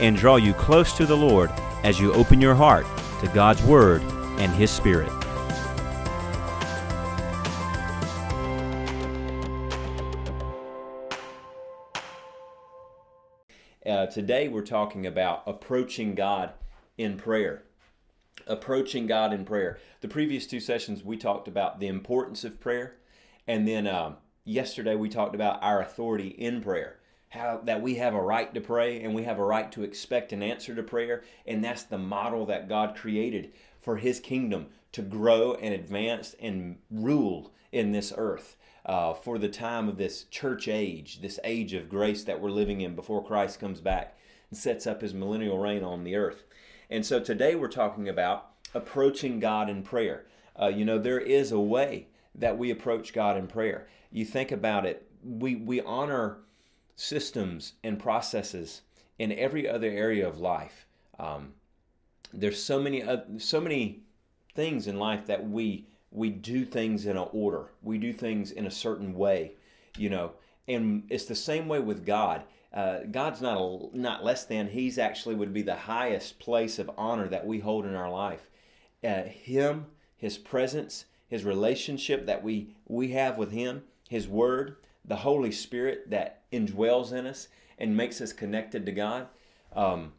and draw you close to the Lord as you open your heart to God's Word and His Spirit. Uh, today we're talking about approaching God in prayer. Approaching God in prayer. The previous two sessions we talked about the importance of prayer, and then um, yesterday we talked about our authority in prayer how that we have a right to pray and we have a right to expect an answer to prayer. And that's the model that God created for his kingdom to grow and advance and rule in this earth uh, for the time of this church age this age of grace that we're living in before Christ comes back and sets up his millennial reign on the earth. And so today we're talking about approaching God in prayer. Uh, you know there is a way that we approach God in prayer. You think about it we we honor systems and processes in every other area of life. Um, there's so many uh, so many things in life that we we do things in an order. We do things in a certain way, you know. And it's the same way with God. Uh, God's not a, not less than. He's actually would be the highest place of honor that we hold in our life. Uh, him, His presence, His relationship that we we have with Him, His Word, the Holy Spirit that indwells in us and makes us connected to God. Um,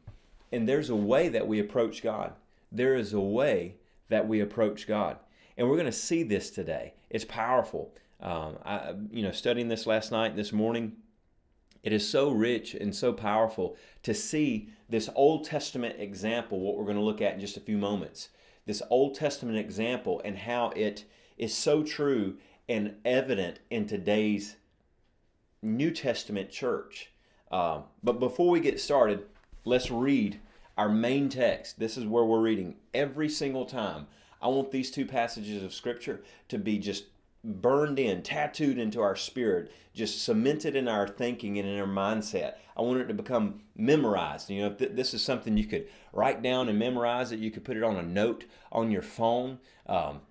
and there's a way that we approach God. There is a way that we approach God. And we're going to see this today. It's powerful. Um, I, you know, studying this last night, this morning, it is so rich and so powerful to see this Old Testament example, what we're going to look at in just a few moments. This Old Testament example and how it is so true and evident in today's New Testament church. Uh, but before we get started, let's read our main text. This is where we're reading every single time. I want these two passages of Scripture to be just burned in, tattooed into our spirit, just cemented in our thinking and in our mindset. I want it to become memorized. You know, if this is something you could write down and memorize it, you could put it on a note on your phone. Um,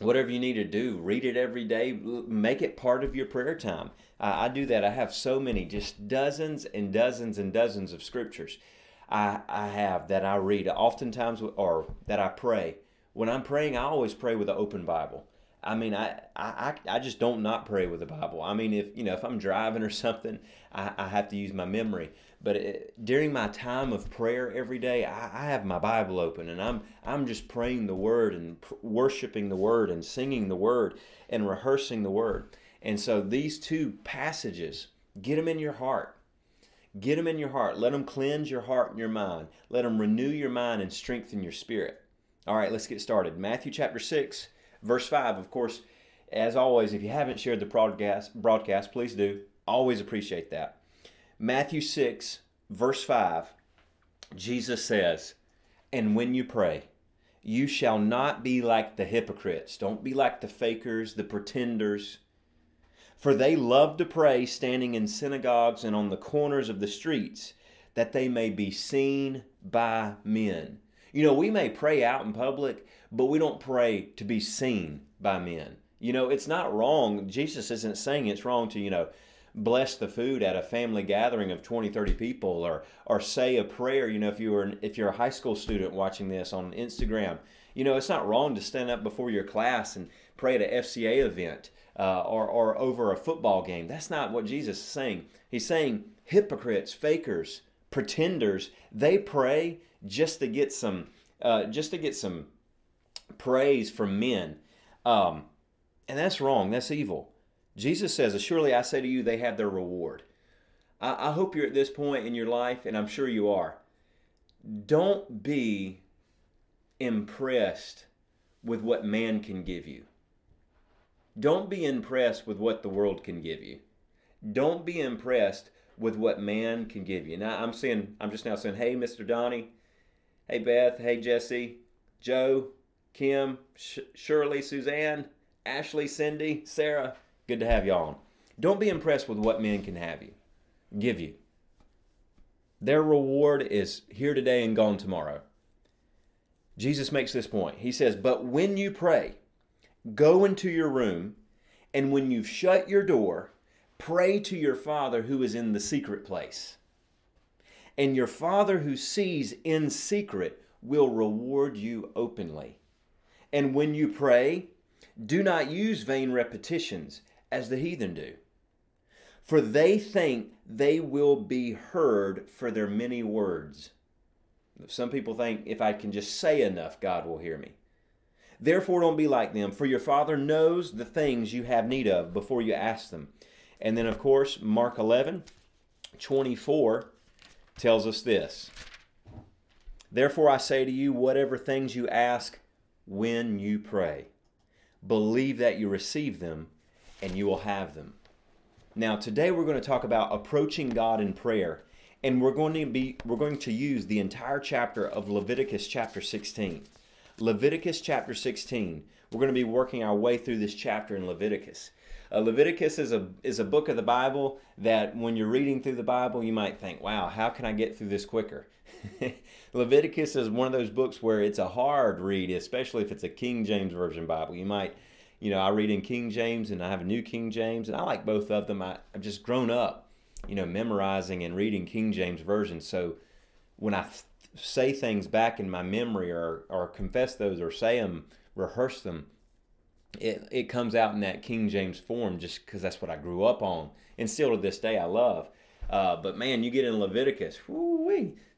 whatever you need to do, read it every day, make it part of your prayer time. I, I do that. I have so many, just dozens and dozens and dozens of scriptures I, I have that I read oftentimes or that I pray. When I'm praying, I always pray with an open Bible. I mean, I, I, I just don't not pray with the Bible. I mean, if you know, if I'm driving or something, I, I have to use my memory. But it, during my time of prayer every day, I, I, have my Bible open and I'm I'm just praying the Word and pr- worshiping the Word and singing the Word and rehearsing the Word. And so these two passages, get them in your heart. Get them in your heart. Let them cleanse your heart and your mind. Let them renew your mind and strengthen your spirit. All right, let's get started. Matthew chapter 6, verse 5. Of course, as always, if you haven't shared the broadcast, broadcast please do. Always appreciate that. Matthew 6, verse 5, Jesus says, And when you pray, you shall not be like the hypocrites. Don't be like the fakers, the pretenders for they love to pray standing in synagogues and on the corners of the streets, that they may be seen by men. You know, we may pray out in public, but we don't pray to be seen by men. You know, it's not wrong. Jesus isn't saying it's wrong to, you know, bless the food at a family gathering of 20 30 people or or say a prayer you know if you were if you're a high school student watching this on instagram you know it's not wrong to stand up before your class and pray at a fca event uh, or, or over a football game. That's not what Jesus is saying. He's saying hypocrites, fakers, pretenders, they pray just to get some, uh, just to get some praise from men. Um, and that's wrong. That's evil. Jesus says, Surely I say to you, they have their reward. I, I hope you're at this point in your life, and I'm sure you are. Don't be impressed with what man can give you. Don't be impressed with what the world can give you. Don't be impressed with what man can give you. Now I'm saying, I'm just now saying, hey, Mr. Donnie, hey, Beth, hey, Jesse, Joe, Kim, Sh- Shirley, Suzanne, Ashley, Cindy, Sarah, good to have y'all on. Don't be impressed with what men can have you, give you. Their reward is here today and gone tomorrow. Jesus makes this point. He says, But when you pray, go into your room, and when you've shut your door, pray to your Father who is in the secret place. And your Father who sees in secret will reward you openly. And when you pray, do not use vain repetitions as the heathen do. For they think they will be heard for their many words. Some people think if I can just say enough, God will hear me. Therefore, don't be like them, for your Father knows the things you have need of before you ask them. And then, of course, Mark 11, 24 tells us this Therefore, I say to you, whatever things you ask when you pray, believe that you receive them and you will have them. Now, today we're going to talk about approaching God in prayer, and we're going to be we're going to use the entire chapter of Leviticus chapter 16. Leviticus chapter 16. We're going to be working our way through this chapter in Leviticus. Uh, Leviticus is a is a book of the Bible that when you're reading through the Bible, you might think, "Wow, how can I get through this quicker?" Leviticus is one of those books where it's a hard read, especially if it's a King James version Bible. You might you know, I read in King James and I have a New King James, and I like both of them. I, I've just grown up, you know, memorizing and reading King James version. So when I th- say things back in my memory or, or confess those or say them, rehearse them, it, it comes out in that King James form just because that's what I grew up on. And still to this day, I love. Uh, but man, you get in Leviticus, whoo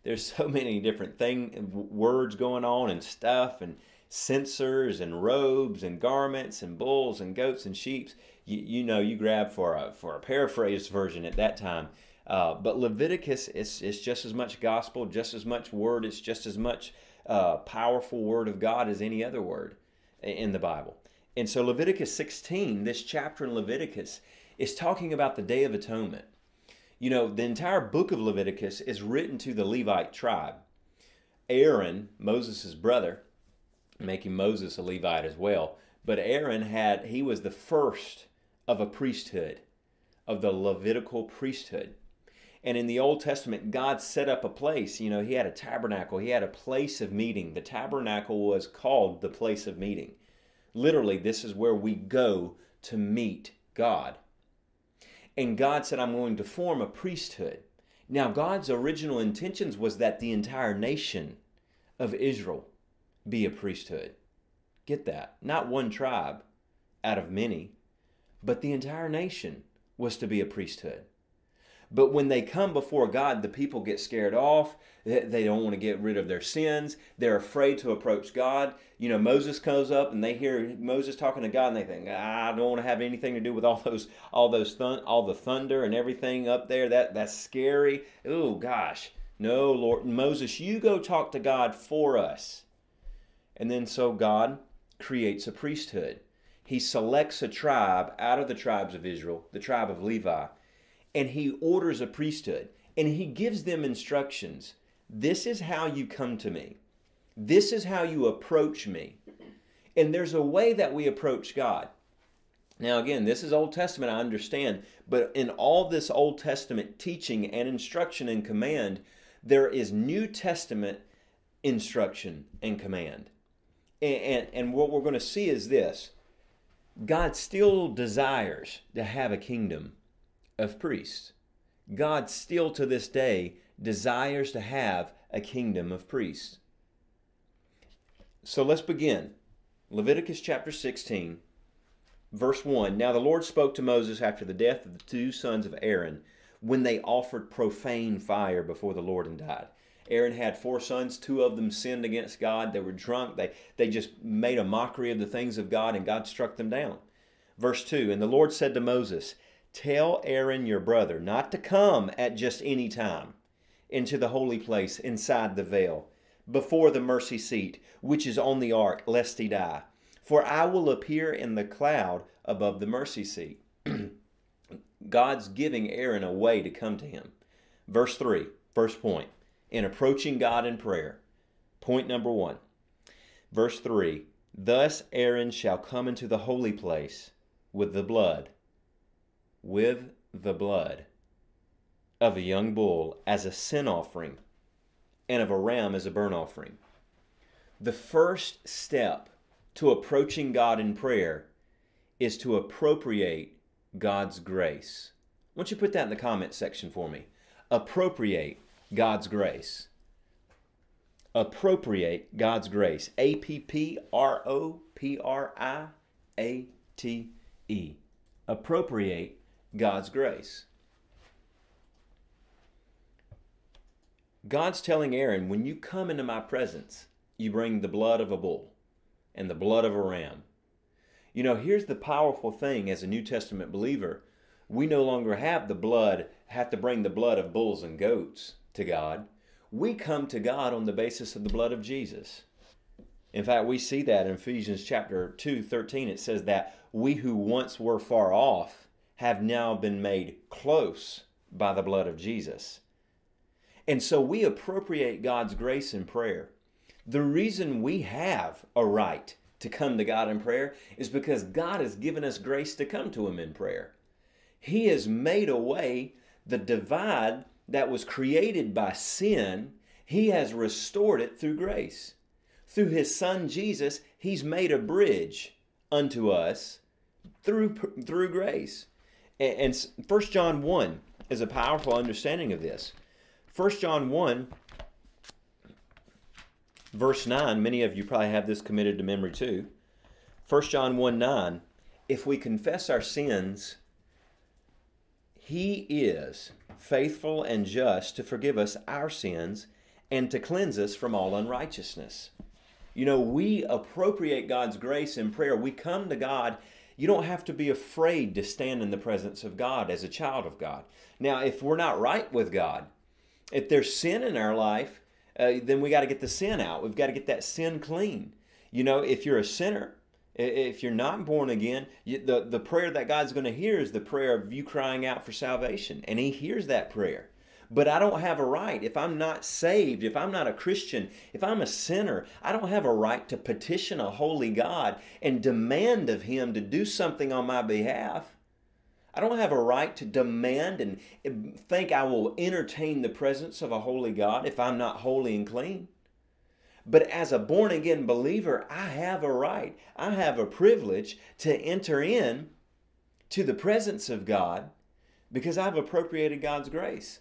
there's so many different thing words going on and stuff and censers and robes and garments and bulls and goats and sheep. You, you know, you grab for a for a paraphrased version at that time. Uh, but Leviticus is, is just as much gospel, just as much word. It's just as much uh, powerful word of God as any other word in the Bible. And so Leviticus 16, this chapter in Leviticus, is talking about the Day of Atonement. You know, the entire book of Leviticus is written to the Levite tribe. Aaron, Moses' brother, making Moses a Levite as well. But Aaron had, he was the first of a priesthood, of the Levitical priesthood. And in the Old Testament, God set up a place. You know, He had a tabernacle, He had a place of meeting. The tabernacle was called the place of meeting. Literally, this is where we go to meet God. And God said, I'm going to form a priesthood. Now, God's original intentions was that the entire nation of Israel be a priesthood. Get that. Not one tribe out of many, but the entire nation was to be a priesthood. But when they come before God, the people get scared off. They don't want to get rid of their sins. They're afraid to approach God. You know, Moses comes up and they hear Moses talking to God and they think, I don't want to have anything to do with all those, all those, thun- all the thunder and everything up there. That that's scary. Oh gosh, no, Lord Moses, you go talk to God for us. And then so God creates a priesthood. He selects a tribe out of the tribes of Israel, the tribe of Levi, and he orders a priesthood and he gives them instructions. This is how you come to me. This is how you approach me. And there's a way that we approach God. Now, again, this is Old Testament, I understand, but in all this Old Testament teaching and instruction and command, there is New Testament instruction and command. And, and, what we're going to see is this God still desires to have a kingdom of priests. God still to this day desires to have a kingdom of priests. So let's begin. Leviticus chapter 16, verse 1. Now the Lord spoke to Moses after the death of the two sons of Aaron when they offered profane fire before the Lord and died. Aaron had four sons. Two of them sinned against God. They were drunk. They, they just made a mockery of the things of God, and God struck them down. Verse 2 And the Lord said to Moses, Tell Aaron your brother not to come at just any time into the holy place inside the veil, before the mercy seat, which is on the ark, lest he die. For I will appear in the cloud above the mercy seat. God's giving Aaron a way to come to him. Verse 3, first point, in approaching God in prayer. Point number one. Verse 3 Thus Aaron shall come into the holy place with the blood, with the blood of a young bull as a sin offering, and of a ram as a burnt offering. The first step to approaching God in prayer is to appropriate God's grace. I want you put that in the comment section for me. Appropriate God's grace. Appropriate God's grace. A P P R O P R I A T E. Appropriate God's grace. God's telling Aaron, when you come into my presence, you bring the blood of a bull and the blood of a ram. You know, here's the powerful thing as a New Testament believer we no longer have the blood, have to bring the blood of bulls and goats to God. We come to God on the basis of the blood of Jesus. In fact, we see that in Ephesians chapter 2, 13. It says that we who once were far off have now been made close by the blood of Jesus. And so we appropriate God's grace in prayer. The reason we have a right to come to God in prayer is because God has given us grace to come to Him in prayer. He has made away the divide that was created by sin, He has restored it through grace. Through His Son Jesus, He's made a bridge unto us through, through grace. And, and 1 John 1 is a powerful understanding of this. 1 John 1, verse 9, many of you probably have this committed to memory too. 1 John 1 9, if we confess our sins, he is faithful and just to forgive us our sins and to cleanse us from all unrighteousness. You know, we appropriate God's grace in prayer. We come to God. You don't have to be afraid to stand in the presence of God as a child of God. Now, if we're not right with God, if there's sin in our life, uh, then we got to get the sin out. We've got to get that sin clean. You know, if you're a sinner, if you're not born again, the, the prayer that God's going to hear is the prayer of you crying out for salvation. And He hears that prayer. But I don't have a right. If I'm not saved, if I'm not a Christian, if I'm a sinner, I don't have a right to petition a holy God and demand of Him to do something on my behalf. I don't have a right to demand and think I will entertain the presence of a holy God if I'm not holy and clean. But as a born again believer, I have a right, I have a privilege to enter in to the presence of God because I've appropriated God's grace.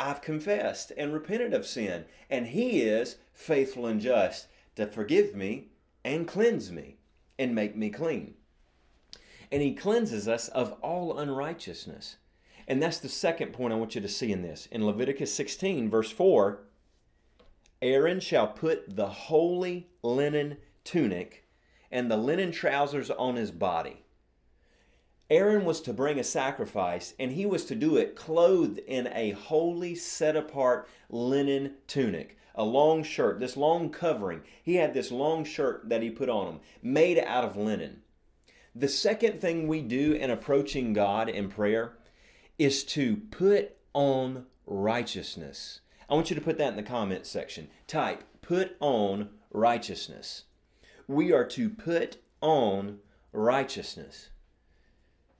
I've confessed and repented of sin, and He is faithful and just to forgive me and cleanse me and make me clean and he cleanses us of all unrighteousness. And that's the second point I want you to see in this. In Leviticus 16, verse 4, Aaron shall put the holy linen tunic and the linen trousers on his body. Aaron was to bring a sacrifice, and he was to do it clothed in a holy, set apart linen tunic, a long shirt, this long covering. He had this long shirt that he put on him, made out of linen. The second thing we do in approaching God in prayer is to put on righteousness. I want you to put that in the comment section. Type, put on righteousness. We are to put on righteousness.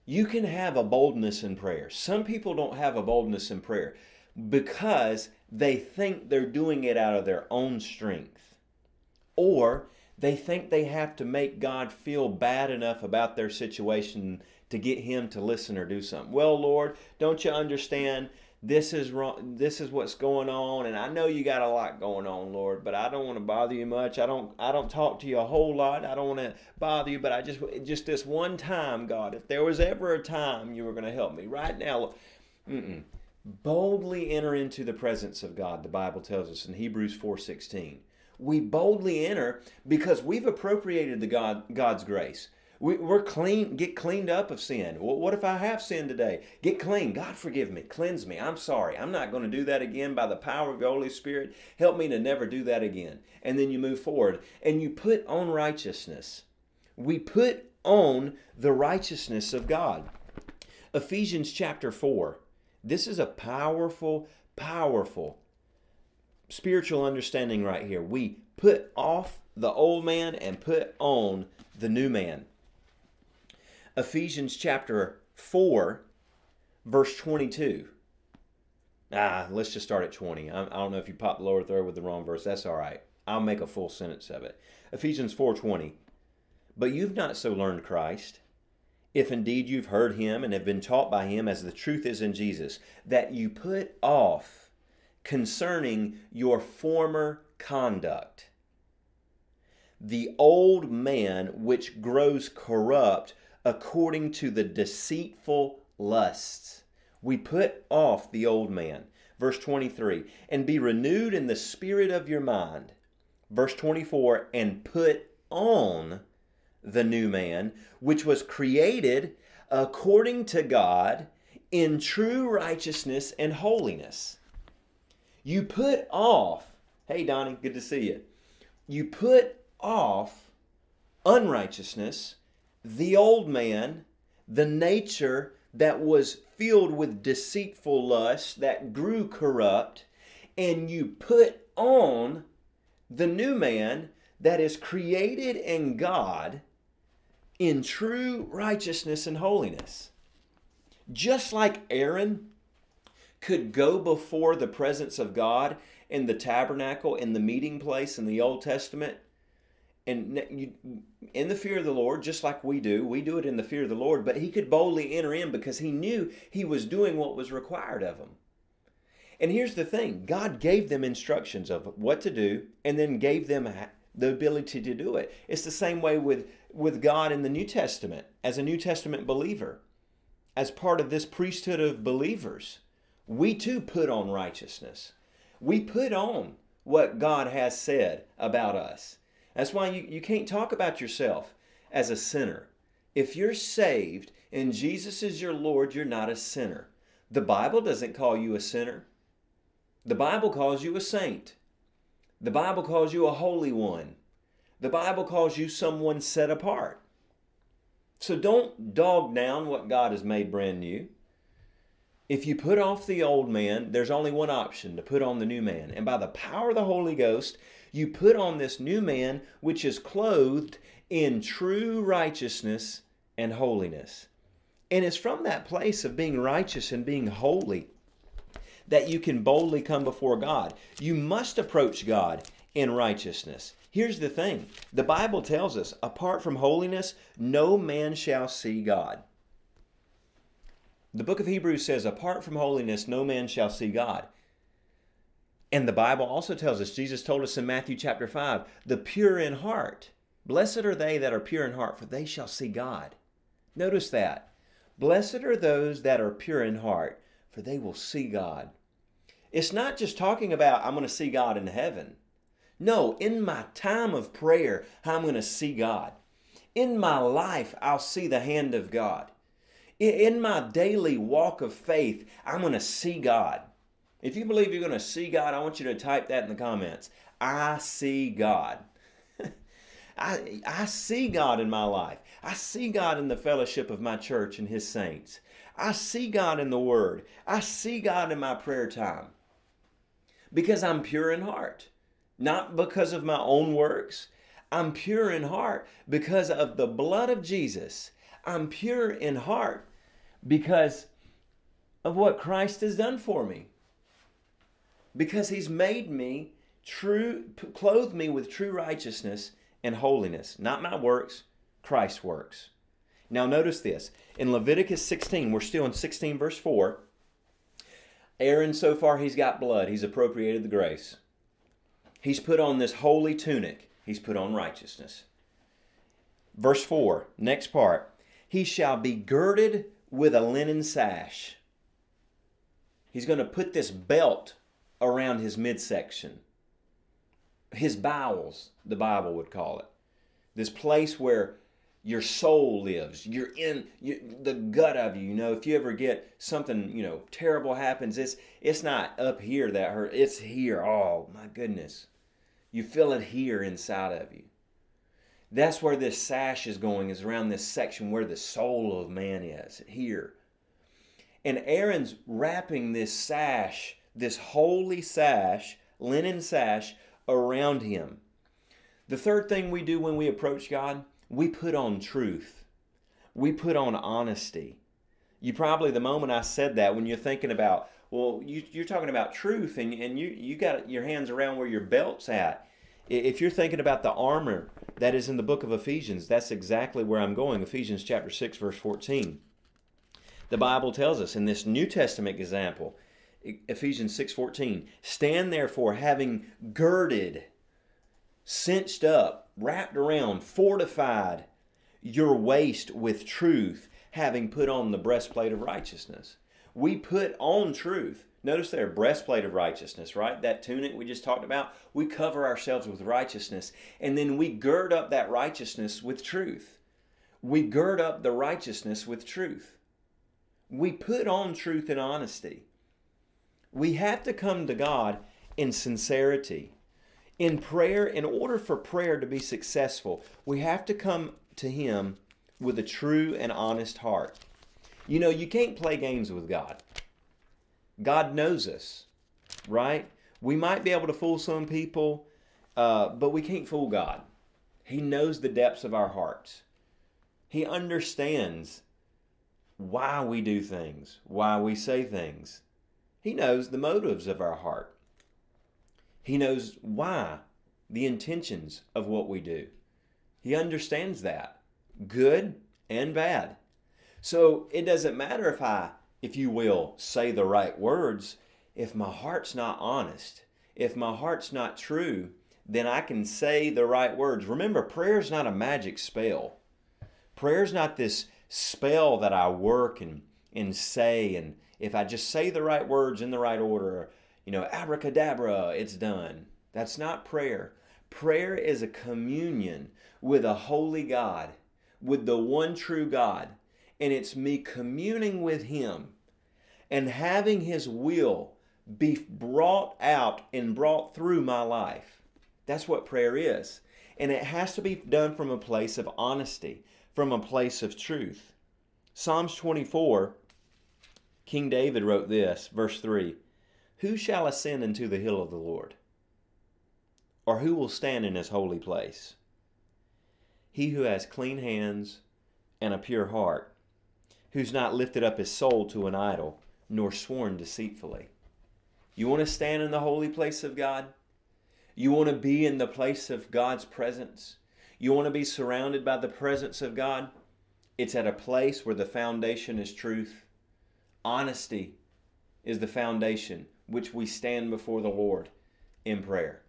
You can have a boldness in prayer. Some people don't have a boldness in prayer because they think they're doing it out of their own strength. Or they think they have to make God feel bad enough about their situation to get him to listen or do something. Well, Lord, don't you understand? This is wrong. This is what's going on, and I know you got a lot going on, Lord. But I don't want to bother you much. I don't. I don't talk to you a whole lot. I don't want to bother you. But I just, just this one time, God. If there was ever a time you were going to help me, right now, mm-mm. boldly enter into the presence of God. The Bible tells us in Hebrews four sixteen we boldly enter because we've appropriated the God, God's grace. We, we're clean, get cleaned up of sin. Well, what if I have sinned today? Get clean. God forgive me, cleanse me. I'm sorry. I'm not going to do that again by the power of the Holy Spirit. Help me to never do that again. And then you move forward and you put on righteousness. We put on the righteousness of God. Ephesians chapter 4. This is a powerful, Powerful spiritual understanding right here. We put off the old man and put on the new man. Ephesians chapter 4, verse 22. Ah, let's just start at 20. I, I don't know if you popped the lower third with the wrong verse. That's all right. I'll make a full sentence of it. Ephesians 4:20. But you've not so learned Christ, if indeed you've heard him and have been taught by him as the truth is in Jesus, that you put off concerning your former conduct the old man which grows corrupt according to the deceitful lusts. We put off the old man. Verse 23, and be renewed in the spirit of your mind. Verse 24, and put on the new man, which was created according to God in true righteousness and holiness. You put off, hey Donnie, good to see you. You put off unrighteousness, the old man, the nature that was filled with deceitful lust, that grew corrupt, and you put on the new man that is created in God in true righteousness and holiness. Just like Aaron could go before the presence of God in the tabernacle, in the meeting place in the Old Testament, and you, in the fear of the Lord, just like we do, we do it in the fear of the Lord, but he could boldly enter in because he knew he was doing what was required of him. And here's the thing God gave them instructions of what to do and then gave them the ability to do it. It's the same way with, with God in the New Testament as a New Testament believer. As part of this priesthood of believers, we too put on righteousness. We put on what God has said about us. That's why you, you can't talk about yourself as a sinner. If you're saved and Jesus is your Lord, you're not a sinner. The Bible doesn't call you a sinner. The Bible calls you a saint. The Bible calls you a holy one. The Bible calls you someone set apart. So don't dog down what God has made brand new. If you put off the old man, there's only one option to put on the new man. And by the power of the Holy Ghost, you put on this new man, which is clothed in true righteousness and holiness. And it's from that place of being righteous and being holy that you can boldly come before God. You must approach God in righteousness. Here's the thing the Bible tells us apart from holiness, no man shall see God. The book of Hebrews says, apart from holiness, no man shall see God. And the Bible also tells us, Jesus told us in Matthew chapter 5, the pure in heart. Blessed are they that are pure in heart, for they shall see God. Notice that. Blessed are those that are pure in heart, for they will see God. It's not just talking about, I'm going to see God in heaven. No, in my time of prayer, I'm going to see God. In my life, I'll see the hand of God. In my daily walk of faith, I'm going to see God. If you believe you're going to see God, I want you to type that in the comments. I see God. I, I see God in my life. I see God in the fellowship of my church and His saints. I see God in the Word. I see God in my prayer time because I'm pure in heart, not because of my own works. I'm pure in heart because of the blood of Jesus. I'm pure in heart because of what Christ has done for me because he's made me true, clothed me with true righteousness and holiness, not my works, Christ's works. Now, notice this in Leviticus 16, we're still in 16, verse 4. Aaron, so far, he's got blood. He's appropriated the grace. He's put on this holy tunic. He's put on righteousness. Verse 4, next part. He shall be girded with a linen sash. He's going to put this belt around his midsection. His bowels, the Bible would call it. This place where your soul lives. You're in you, the gut of you. You know, if you ever get something, you know, terrible happens, it's it's not up here that hurt. It's here. Oh my goodness, you feel it here inside of you. That's where this sash is going. Is around this section where the soul of man is here. And Aaron's wrapping this sash this holy sash, linen sash, around him. The third thing we do when we approach God, we put on truth. We put on honesty. You probably, the moment I said that, when you're thinking about, well, you, are talking about truth and, and you, you got your hands around where your belt's at. If you're thinking about the armor that is in the book of Ephesians, that's exactly where I'm going. Ephesians chapter 6, verse 14. The Bible tells us in this New Testament example, Ephesians 6:14, stand therefore having girded, cinched up, wrapped around, fortified your waist with truth, having put on the breastplate of righteousness. We put on truth. Notice there, breastplate of righteousness, right? That tunic we just talked about. We cover ourselves with righteousness, and then we gird up that righteousness with truth. We gird up the righteousness with truth. We put on truth and honesty. We have to come to God in sincerity. In prayer, in order for prayer to be successful, we have to come to Him with a true and honest heart. You know, you can't play games with God. God knows us, right? We might be able to fool some people, uh, but we can't fool God. He knows the depths of our hearts. He understands why we do things, why we say things. He knows the motives of our heart. He knows why, the intentions of what we do. He understands that, good and bad. So it doesn't matter if I, if you will, say the right words. If my heart's not honest, if my heart's not true, then I can say the right words. Remember, prayer is not a magic spell. Prayer is not this spell that I work and, and say and if I just say the right words in the right order, you know, abracadabra, it's done. That's not prayer. Prayer is a communion with a holy God, with the one true God. And it's me communing with Him and having His will be brought out and brought through my life. That's what prayer is. And it has to be done from a place of honesty, from a place of truth. Psalms 24 King David wrote this, verse 3 Who shall ascend into the hill of the Lord? Or who will stand in his holy place? He who has clean hands and a pure heart, who's not lifted up his soul to an idol, nor sworn deceitfully. You want to stand in the holy place of God? You want to be in the place of God's presence? You want to be surrounded by the presence of God? It's at a place where the foundation is truth Honesty is the foundation which we stand before the Lord in prayer.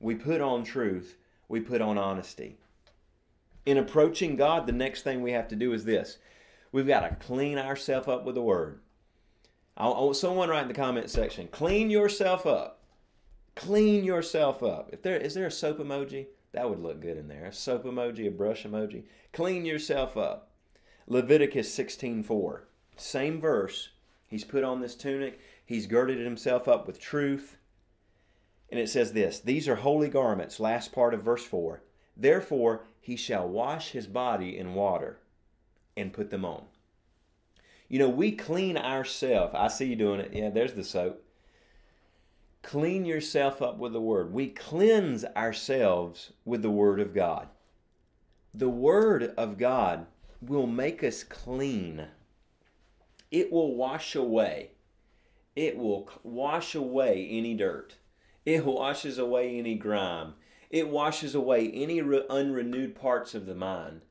We put on truth, we put on honesty. In approaching God, the next thing we have to do is this we've got to clean ourselves up with the Word. I want someone write in the comment section, clean yourself up. Clean yourself up. If there is there a soap emoji, that would look good in there. A soap emoji, a brush emoji. Clean yourself up. Leviticus 16:4. Same verse. He's put on this tunic, he's girded himself up with truth. And it says this These are holy garments, last part of verse 4. Therefore, he shall wash his body in water and put them on. You know, we clean ourselves. I see you doing it. Yeah, there's the soap. Clean yourself up with the Word. We cleanse ourselves with the Word of God. The Word of God will make us clean it will wash away. It will wash away any dirt. It washes away any grime. It washes away any unrenewed parts of the mind.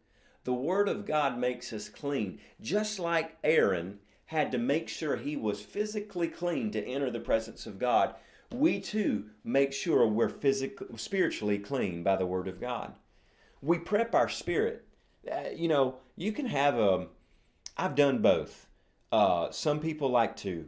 The Word of God makes us clean, just like Aaron had to make sure he was physically clean to enter the presence of God. We too make sure we're physically, spiritually clean by the Word of God. We prep our spirit. Uh, you know, you can have a. I've done both. Uh, some people like to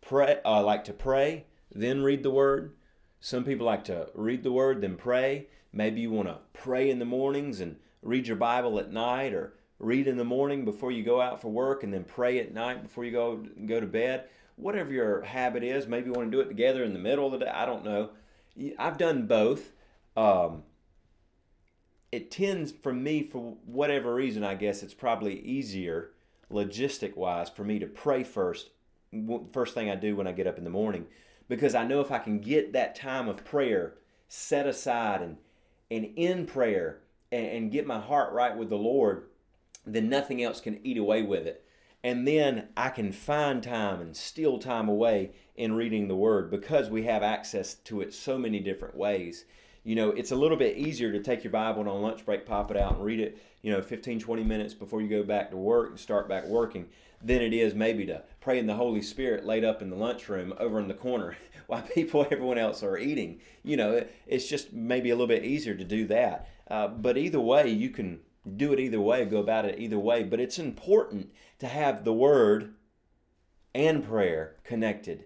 pray, uh, like to pray, then read the word. Some people like to read the word, then pray. Maybe you want to pray in the mornings and read your Bible at night, or read in the morning before you go out for work, and then pray at night before you go go to bed. Whatever your habit is, maybe you want to do it together in the middle of the day. I don't know. I've done both. Um, it tends for me, for whatever reason, I guess it's probably easier logistic wise for me to pray first first thing I do when I get up in the morning. because I know if I can get that time of prayer set aside and and in prayer and, and get my heart right with the Lord, then nothing else can eat away with it. And then I can find time and steal time away in reading the Word because we have access to it so many different ways. You know, it's a little bit easier to take your Bible and on lunch break, pop it out and read it, you know, 15, 20 minutes before you go back to work and start back working than it is maybe to pray in the Holy Spirit laid up in the lunchroom over in the corner while people, everyone else are eating. You know, it's just maybe a little bit easier to do that. Uh, but either way, you can do it either way, go about it either way. But it's important to have the Word and prayer connected.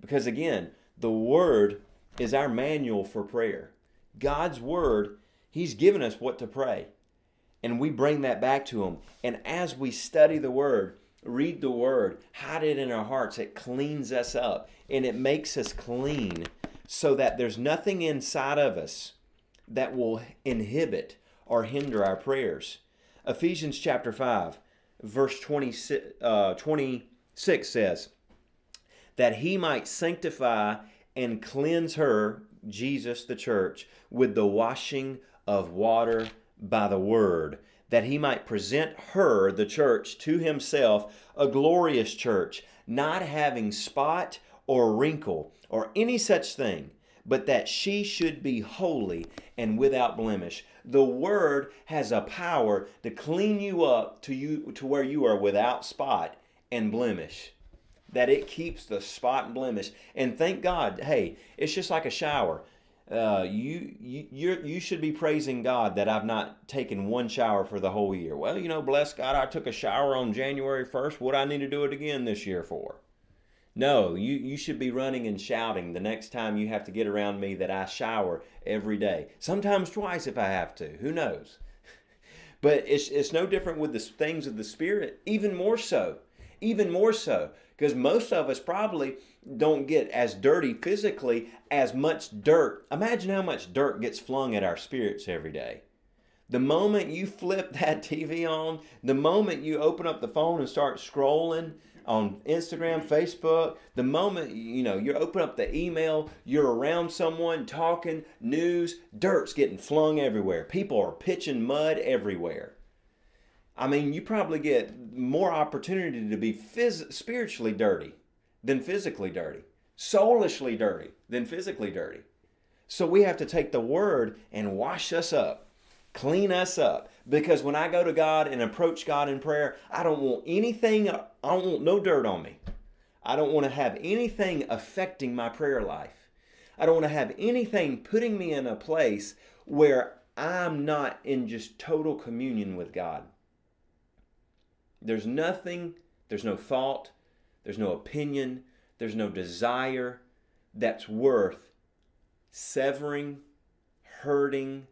Because again, the Word is our manual for prayer. God's Word, He's given us what to pray. And we bring that back to Him. And as we study the Word, read the Word, hide it in our hearts, it cleans us up and it makes us clean so that there's nothing inside of us that will inhibit or hinder our prayers. Ephesians chapter 5, verse 26, uh, 26 says, That he might sanctify and cleanse her, Jesus, the church, with the washing of water by the word, that he might present her, the church, to himself, a glorious church, not having spot or wrinkle or any such thing, but that she should be holy and without blemish. The word has a power to clean you up to you to where you are without spot and blemish. That it keeps the spot and blemish. And thank God, hey, it's just like a shower. Uh, you you you you should be praising God that I've not taken one shower for the whole year. Well, you know, bless God, I took a shower on January first. What I need to do it again this year for? No, you, you should be running and shouting the next time you have to get around me that I shower every day. Sometimes twice if I have to. Who knows? But it's, it's no different with the things of the Spirit, even more so. Even more so. Because most of us probably don't get as dirty physically as much dirt. Imagine how much dirt gets flung at our spirits every day. The moment you flip that TV on, the moment you open up the phone and start scrolling, on Instagram, Facebook, the moment you know you open up the email, you're around someone talking, news, dirt's getting flung everywhere. People are pitching mud everywhere. I mean, you probably get more opportunity to be phys- spiritually dirty than physically dirty, soulishly dirty than physically dirty. So we have to take the word and wash us up clean us up because when I go to God and approach God in prayer, I don't want anything, I don't want no dirt on me. I don't want to have anything affecting my prayer life. I don't want to have anything putting me in a place where I'm not in just total communion with God. There's nothing, there's no thought, there's no opinion, there's no desire that's worth severing, hurting,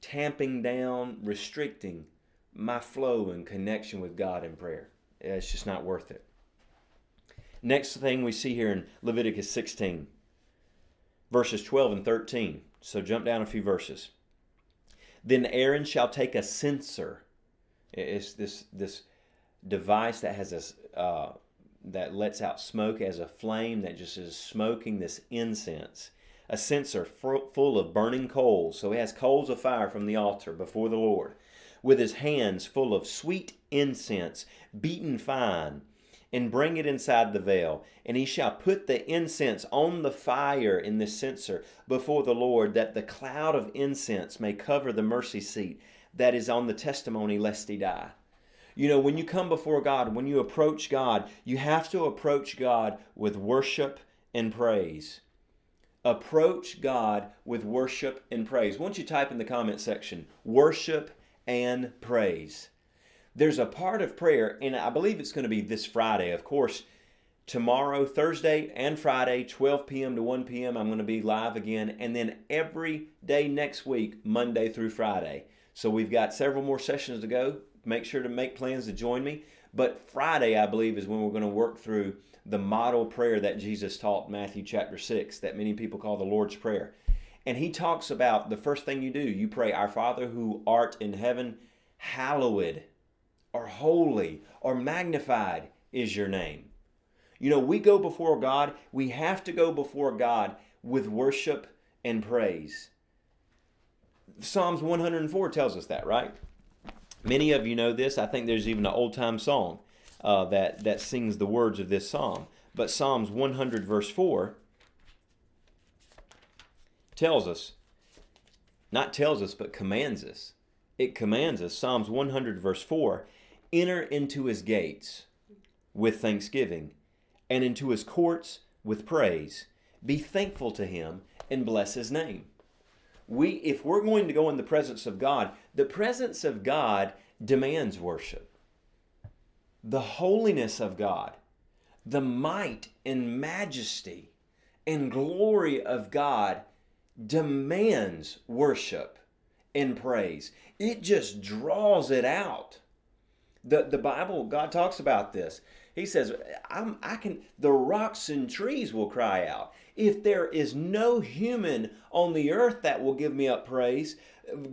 tamping down, restricting my flow and connection with God in prayer. It's just not worth it. Next thing we see here in Leviticus 16, verses 12 and 13. So jump down a few verses. Then Aaron shall take a censer. It's this this device that has a uh, that lets out smoke as a flame that just is smoking this incense a censer full of burning coals. So he has coals of fire from the altar before the Lord, with his hands full of sweet incense, beaten fine, and bring it inside the veil. And he shall put the incense on the fire in the censer before the Lord, that the cloud of incense may cover the mercy seat that is on the testimony, lest he die. You know, when you come before God, when you approach God, you have to approach God with worship and praise approach God with worship and praise. Why don't you type in the comment section, worship and praise? There's a part of prayer, and I believe it's going to be this Friday. Of course, tomorrow, Thursday, and Friday, 12 p.m. to 1 p.m., I'm going to be live again. And then every day next week, Monday through Friday. So we've got several more sessions to go. Make sure to make plans to join me. But Friday, I believe, is when we're going to work through the model prayer that Jesus taught Matthew chapter 6 that many people call the Lord's Prayer. And he talks about the first thing you do, you pray, Our Father who art in heaven, hallowed or holy or magnified is your name. You know, we go before God, we have to go before God with worship and praise. Psalms 104 tells us that, right? Many of you know this. I think there's even an old time song uh, that, that sings the words of this psalm. But Psalms 100, verse 4, tells us, not tells us, but commands us. It commands us, Psalms 100, verse 4, enter into his gates with thanksgiving and into his courts with praise. Be thankful to him and bless his name. We if we're going to go in the presence of God, the presence of God demands worship. The holiness of God, the might and majesty and glory of God demands worship and praise. It just draws it out. The, the Bible, God talks about this. He says, I'm, I can, the rocks and trees will cry out. If there is no human on the earth that will give me up praise,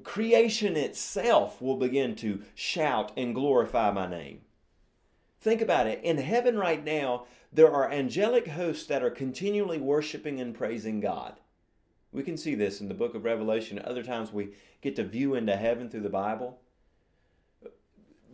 creation itself will begin to shout and glorify my name. Think about it. In heaven right now, there are angelic hosts that are continually worshiping and praising God. We can see this in the book of Revelation. Other times we get to view into heaven through the Bible.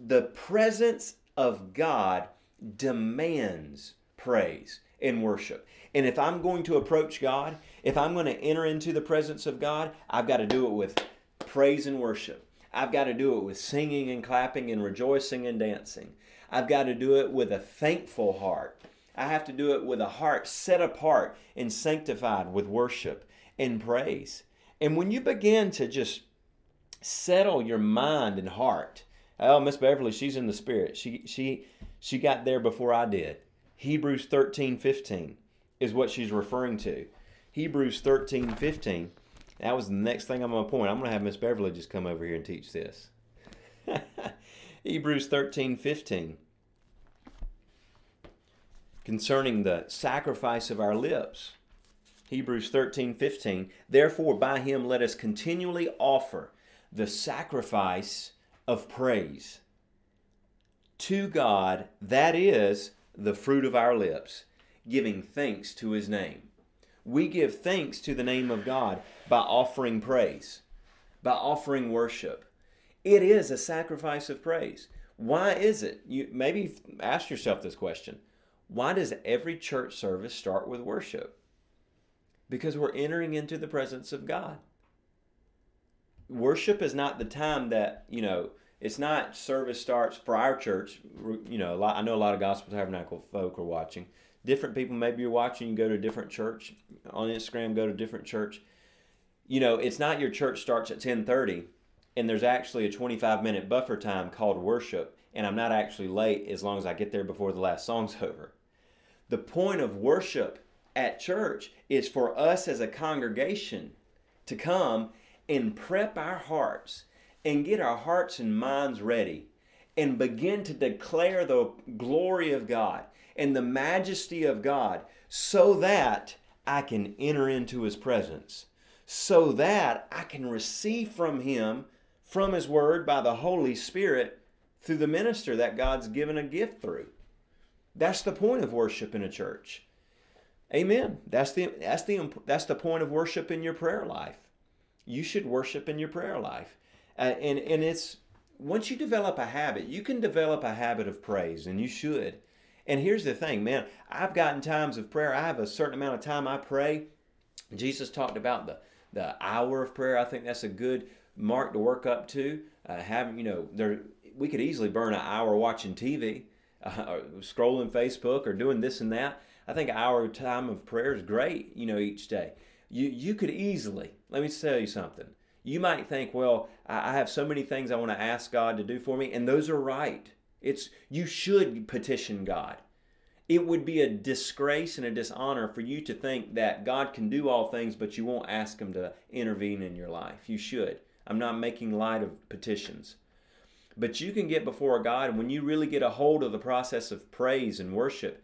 The presence of God demands praise and worship. And if I'm going to approach God, if I'm going to enter into the presence of God, I've got to do it with praise and worship. I've got to do it with singing and clapping and rejoicing and dancing. I've got to do it with a thankful heart. I have to do it with a heart set apart and sanctified with worship and praise. And when you begin to just settle your mind and heart, oh, Miss Beverly, she's in the spirit. She she she got there before I did. Hebrews 13, 15 is what she's referring to. Hebrews 13, 15. That was the next thing I'm going to point. I'm going to have Miss Beverly just come over here and teach this. Hebrews 13, 15. Concerning the sacrifice of our lips. Hebrews 13, 15. Therefore, by him let us continually offer the sacrifice of praise to God, that is the fruit of our lips, giving thanks to his name. We give thanks to the name of God by offering praise, by offering worship. It is a sacrifice of praise. Why is it? You maybe ask yourself this question. Why does every church service start with worship? Because we're entering into the presence of God. Worship is not the time that, you know, it's not service starts for our church. You know, lot, I know a lot of gospel tabernacle folk are watching. Different people, maybe you're watching, you go to a different church on Instagram, go to a different church. You know, it's not your church starts at 10:30 and there's actually a 25 minute buffer time called worship and I'm not actually late as long as I get there before the last song's over. The point of worship at church is for us as a congregation to come and prep our hearts and get our hearts and minds ready and begin to declare the glory of God and the majesty of God so that I can enter into His presence, so that I can receive from Him, from His Word, by the Holy Spirit through the minister that God's given a gift through. That's the point of worship in a church. Amen. That's the that's the that's the point of worship in your prayer life. You should worship in your prayer life. Uh, and and it's once you develop a habit, you can develop a habit of praise, and you should. And here's the thing, man. I've gotten times of prayer. I have a certain amount of time I pray. Jesus talked about the the hour of prayer. I think that's a good mark to work up to. Uh, having you know, there we could easily burn an hour watching TV, uh, scrolling Facebook, or doing this and that. I think an hour time of prayer is great. You know, each day. You you could easily. Let me tell you something you might think, well, I have so many things I want to ask God to do for me, and those are right. It's you should petition God. It would be a disgrace and a dishonor for you to think that God can do all things, but you won't ask Him to intervene in your life. You should. I'm not making light of petitions. But you can get before God, and when you really get a hold of the process of praise and worship,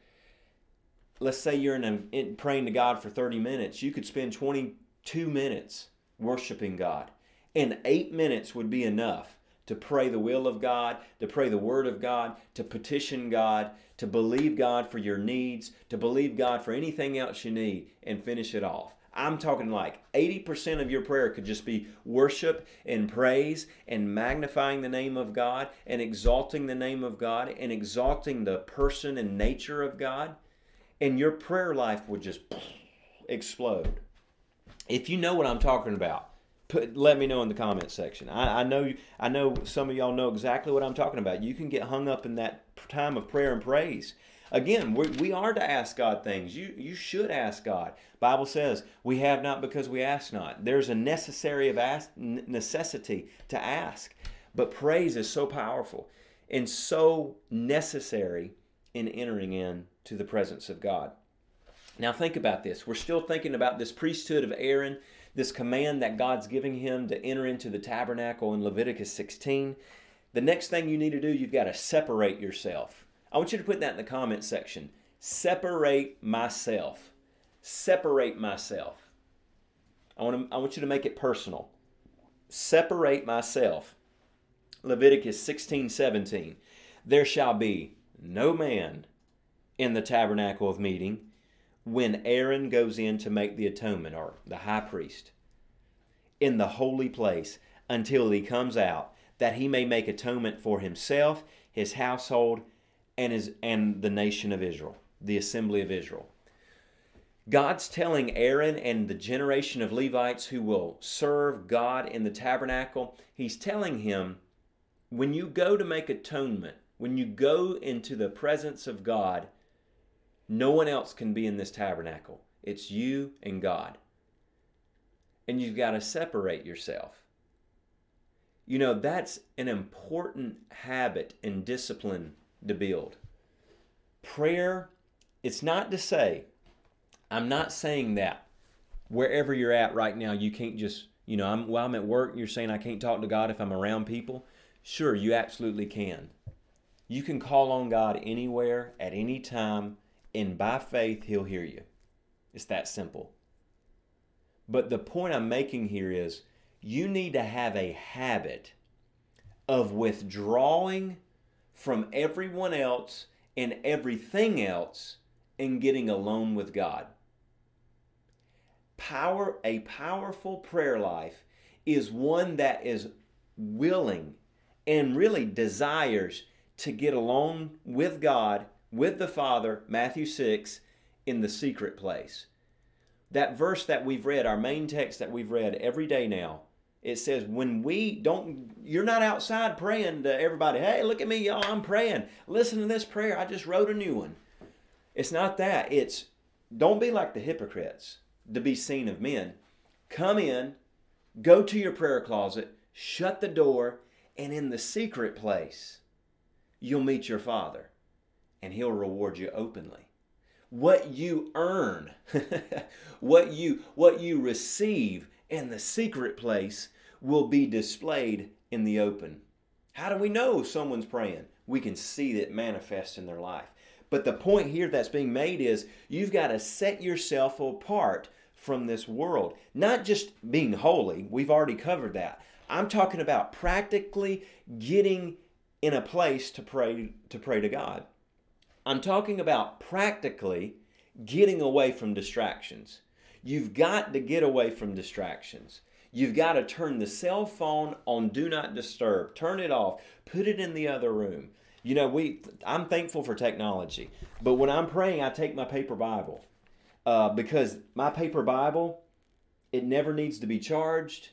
let's say you're in, a, in praying to God for 30 minutes, you could spend 22 minutes worshiping God. And eight minutes would be enough to pray the will of God, to pray the word of God, to petition God, to believe God for your needs, to believe God for anything else you need, and finish it off. I'm talking like 80% of your prayer could just be worship and praise and magnifying the name of God and exalting the name of God and exalting the person and nature of God. And your prayer life would just explode. If you know what I'm talking about, put let me know in the comment section. I, I know I know some of y'all know exactly what I'm talking about. You can get hung up in that time of prayer and praise. Again, we, we are to ask God things. You you should ask God. Bible says we have not because we ask not. There's a necessary of ask, necessity to ask. But praise is so powerful and so necessary in entering in to the presence of God. Now think about this. We're still thinking about this priesthood of Aaron this command that God's giving him to enter into the tabernacle in Leviticus 16. The next thing you need to do, you've got to separate yourself. I want you to put that in the comment section. Separate myself. Separate myself. I want, to, I want you to make it personal. Separate myself. Leviticus 16 17. There shall be no man in the tabernacle of meeting when Aaron goes in to make the atonement, or the high priest, in the holy place until he comes out, that he may make atonement for himself, his household, and his and the nation of Israel, the assembly of Israel. God's telling Aaron and the generation of Levites who will serve God in the tabernacle, he's telling him when you go to make atonement, when you go into the presence of God, no one else can be in this tabernacle. It's you and God. And you've got to separate yourself. You know, that's an important habit and discipline to build. Prayer, it's not to say, I'm not saying that wherever you're at right now, you can't just, you know, I'm, while I'm at work, you're saying I can't talk to God if I'm around people. Sure, you absolutely can. You can call on God anywhere, at any time, and by faith, He'll hear you. It's that simple. But the point I'm making here is you need to have a habit of withdrawing from everyone else and everything else and getting alone with God. Power a powerful prayer life is one that is willing and really desires to get alone with God with the Father, Matthew 6, in the secret place. That verse that we've read, our main text that we've read every day now, it says, when we don't, you're not outside praying to everybody, hey, look at me, y'all, I'm praying. Listen to this prayer. I just wrote a new one. It's not that. It's don't be like the hypocrites to be seen of men. Come in, go to your prayer closet, shut the door, and in the secret place, you'll meet your Father and he'll reward you openly. What you earn, what you what you receive in the secret place will be displayed in the open. How do we know someone's praying? We can see it manifest in their life. But the point here that's being made is you've got to set yourself apart from this world. Not just being holy, we've already covered that. I'm talking about practically getting in a place to pray to pray to God. I'm talking about practically getting away from distractions. You've got to get away from distractions. You've got to turn the cell phone on do not disturb. Turn it off. Put it in the other room. You know, we I'm thankful for technology, but when I'm praying, I take my paper Bible uh, because my paper Bible it never needs to be charged.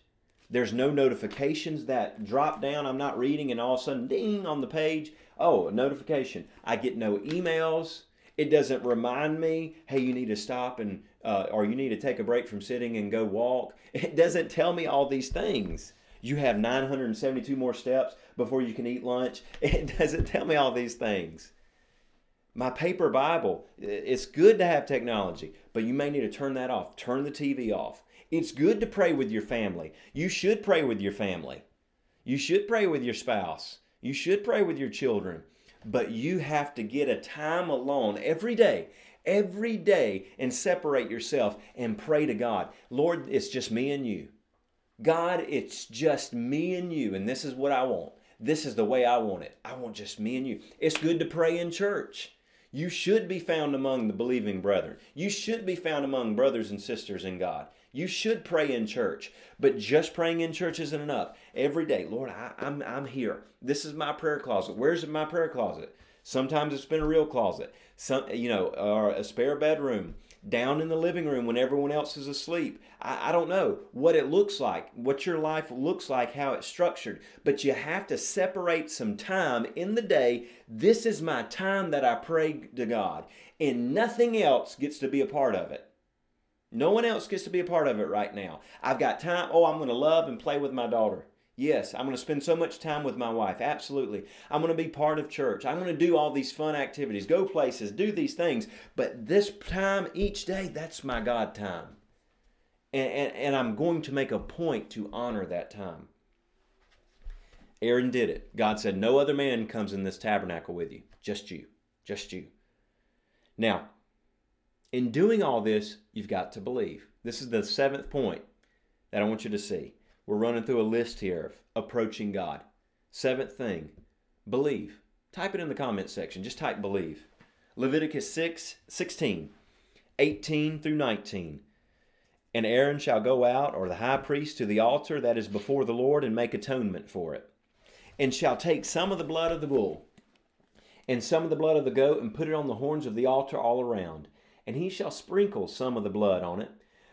There's no notifications that drop down. I'm not reading, and all of a sudden, ding on the page. Oh, a notification. I get no emails. It doesn't remind me, hey, you need to stop and uh, or you need to take a break from sitting and go walk. It doesn't tell me all these things. You have 972 more steps before you can eat lunch. It doesn't tell me all these things. My paper Bible, it's good to have technology, but you may need to turn that off. Turn the TV off. It's good to pray with your family. You should pray with your family. You should pray with your spouse. You should pray with your children. But you have to get a time alone every day, every day, and separate yourself and pray to God. Lord, it's just me and you. God, it's just me and you, and this is what I want. This is the way I want it. I want just me and you. It's good to pray in church. You should be found among the believing brethren. You should be found among brothers and sisters in God. You should pray in church, but just praying in church isn't enough. Every day, Lord, I, am I'm, I'm here. This is my prayer closet. Where's my prayer closet? Sometimes it's been a real closet. Some, you know, or a spare bedroom down in the living room when everyone else is asleep. I, I, don't know what it looks like, what your life looks like, how it's structured, but you have to separate some time in the day. This is my time that I pray to God, and nothing else gets to be a part of it. No one else gets to be a part of it right now. I've got time. Oh, I'm going to love and play with my daughter. Yes, I'm going to spend so much time with my wife. Absolutely. I'm going to be part of church. I'm going to do all these fun activities, go places, do these things. But this time each day, that's my God time. And, and, and I'm going to make a point to honor that time. Aaron did it. God said, No other man comes in this tabernacle with you, just you, just you. Now, in doing all this, you've got to believe. This is the seventh point that I want you to see. We're running through a list here of approaching God. Seventh thing, believe. Type it in the comments section. Just type believe. Leviticus 6, 16, 18 through 19. And Aaron shall go out, or the high priest, to the altar that is before the Lord, and make atonement for it. And shall take some of the blood of the bull, and some of the blood of the goat, and put it on the horns of the altar all around. And he shall sprinkle some of the blood on it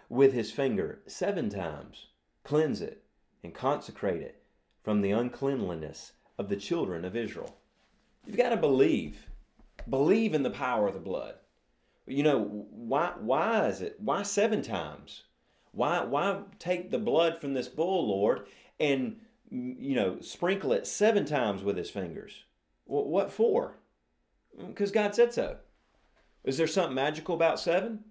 with his finger seven times cleanse it, and consecrate it from the uncleanliness of the children of Israel. You've got to believe. Believe in the power of the blood. You know, why why is it? Why seven times? Why why take the blood from this bull, Lord, and you know, sprinkle it seven times with his fingers? What for? Because God said so. Is there something magical about seven?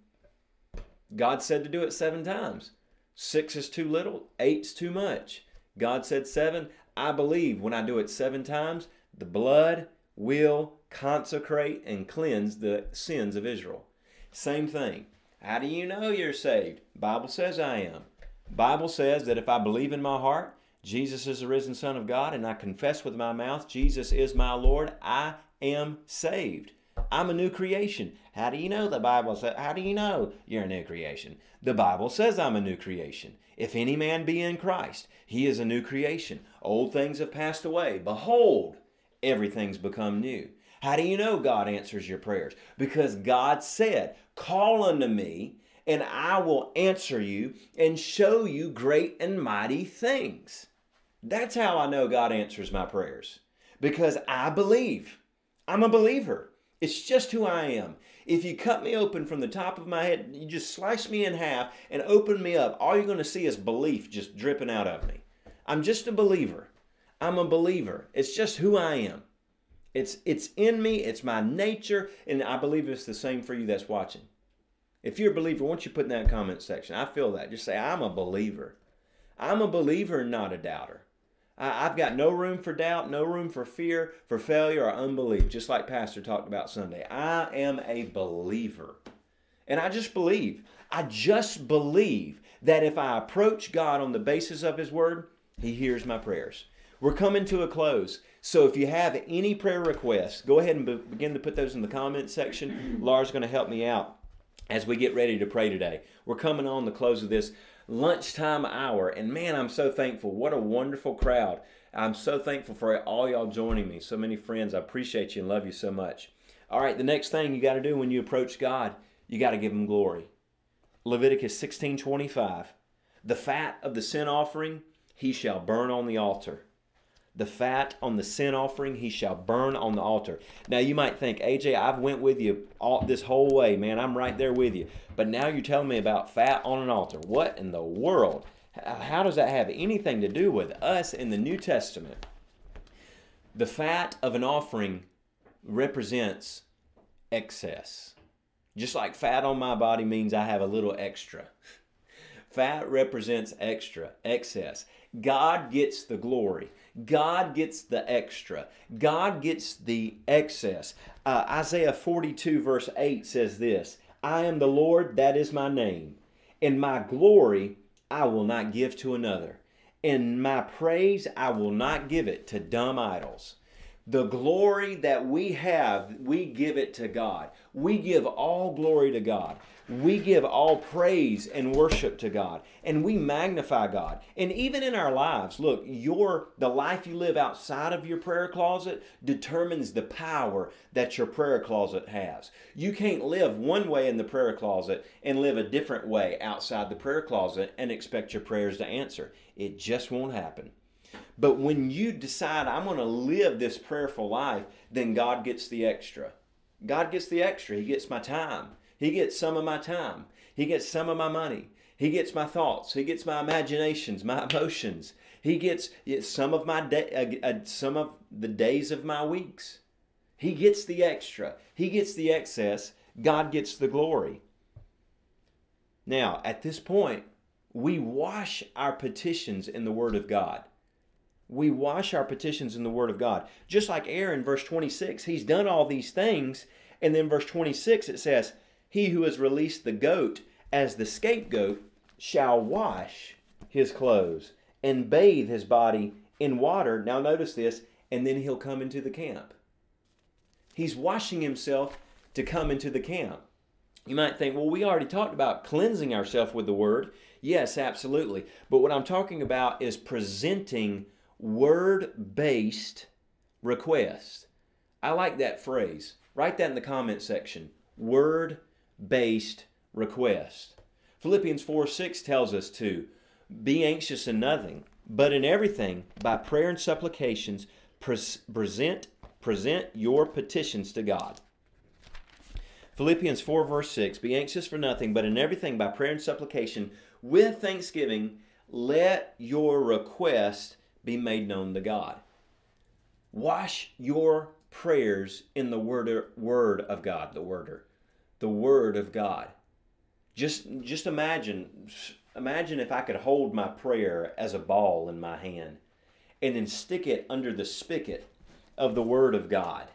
God said to do it seven times. Six is too little, eight's too much. God said seven. I believe when I do it seven times, the blood will consecrate and cleanse the sins of Israel. Same thing. How do you know you're saved? Bible says I am. Bible says that if I believe in my heart Jesus is the risen Son of God and I confess with my mouth Jesus is my Lord, I am saved. I'm a new creation. How do you know the Bible says? How do you know you're a new creation? The Bible says I'm a new creation. If any man be in Christ, he is a new creation. Old things have passed away. Behold, everything's become new. How do you know God answers your prayers? Because God said, Call unto me, and I will answer you and show you great and mighty things. That's how I know God answers my prayers. Because I believe. I'm a believer. It's just who I am. If you cut me open from the top of my head, you just slice me in half and open me up, all you're going to see is belief just dripping out of me. I'm just a believer. I'm a believer. It's just who I am. It's it's in me, it's my nature, and I believe it's the same for you that's watching. If you're a believer, why don't you put in that comment section? I feel that. Just say, I'm a believer. I'm a believer, not a doubter. I've got no room for doubt, no room for fear, for failure, or unbelief, just like Pastor talked about Sunday. I am a believer. And I just believe. I just believe that if I approach God on the basis of His Word, He hears my prayers. We're coming to a close. So if you have any prayer requests, go ahead and be- begin to put those in the comment section. Laura's going to help me out as we get ready to pray today. We're coming on the close of this lunchtime hour. And man, I'm so thankful. What a wonderful crowd. I'm so thankful for all y'all joining me. So many friends. I appreciate you and love you so much. All right, the next thing you got to do when you approach God, you got to give him glory. Leviticus 16:25. The fat of the sin offering he shall burn on the altar the fat on the sin offering he shall burn on the altar. Now you might think aj i've went with you all this whole way man i'm right there with you. But now you're telling me about fat on an altar. What in the world? How does that have anything to do with us in the new testament? The fat of an offering represents excess. Just like fat on my body means i have a little extra. Fat represents extra excess. God gets the glory God gets the extra. God gets the excess. Uh, Isaiah 42, verse 8 says this I am the Lord, that is my name, and my glory I will not give to another, and my praise I will not give it to dumb idols. The glory that we have, we give it to God. We give all glory to God. We give all praise and worship to God. And we magnify God. And even in our lives, look, your the life you live outside of your prayer closet determines the power that your prayer closet has. You can't live one way in the prayer closet and live a different way outside the prayer closet and expect your prayers to answer. It just won't happen. But when you decide, I'm going to live this prayerful life, then God gets the extra. God gets the extra. He gets my time. He gets some of my time. He gets some of my money. He gets my thoughts. He gets my imaginations, my emotions. He gets some of my day, uh, uh, some of the days of my weeks. He gets the extra. He gets the excess. God gets the glory. Now, at this point, we wash our petitions in the Word of God we wash our petitions in the Word of God. Just like Aaron, verse 26, he's done all these things. And then verse 26, it says, He who has released the goat as the scapegoat shall wash his clothes and bathe his body in water. Now, notice this, and then he'll come into the camp. He's washing himself to come into the camp. You might think, well, we already talked about cleansing ourselves with the word. Yes, absolutely. But what I'm talking about is presenting word based request. I like that phrase. Write that in the comment section. Word based request. Philippians 4 6 tells us to be anxious in nothing, but in everything, by prayer and supplications, present, present your petitions to God. Philippians 4, verse 6 Be anxious for nothing, but in everything, by prayer and supplication, with thanksgiving, let your request be made known to God. Wash your prayers in the word, word of God, the worder, the word of God. Just, just imagine, imagine if I could hold my prayer as a ball in my hand and then stick it under the spigot of the word of God.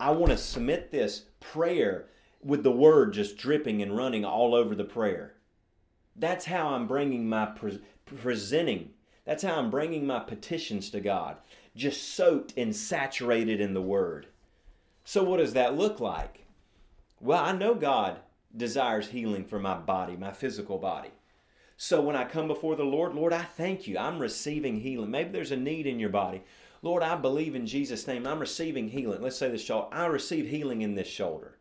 I want to submit this prayer with the word just dripping and running all over the prayer. That's how I'm bringing my pre- presenting that's how I'm bringing my petitions to God, just soaked and saturated in the Word. So, what does that look like? Well, I know God desires healing for my body, my physical body. So, when I come before the Lord, Lord, I thank you. I'm receiving healing. Maybe there's a need in your body. Lord, I believe in Jesus' name. I'm receiving healing. Let's say this shoulder. I receive healing in this shoulder.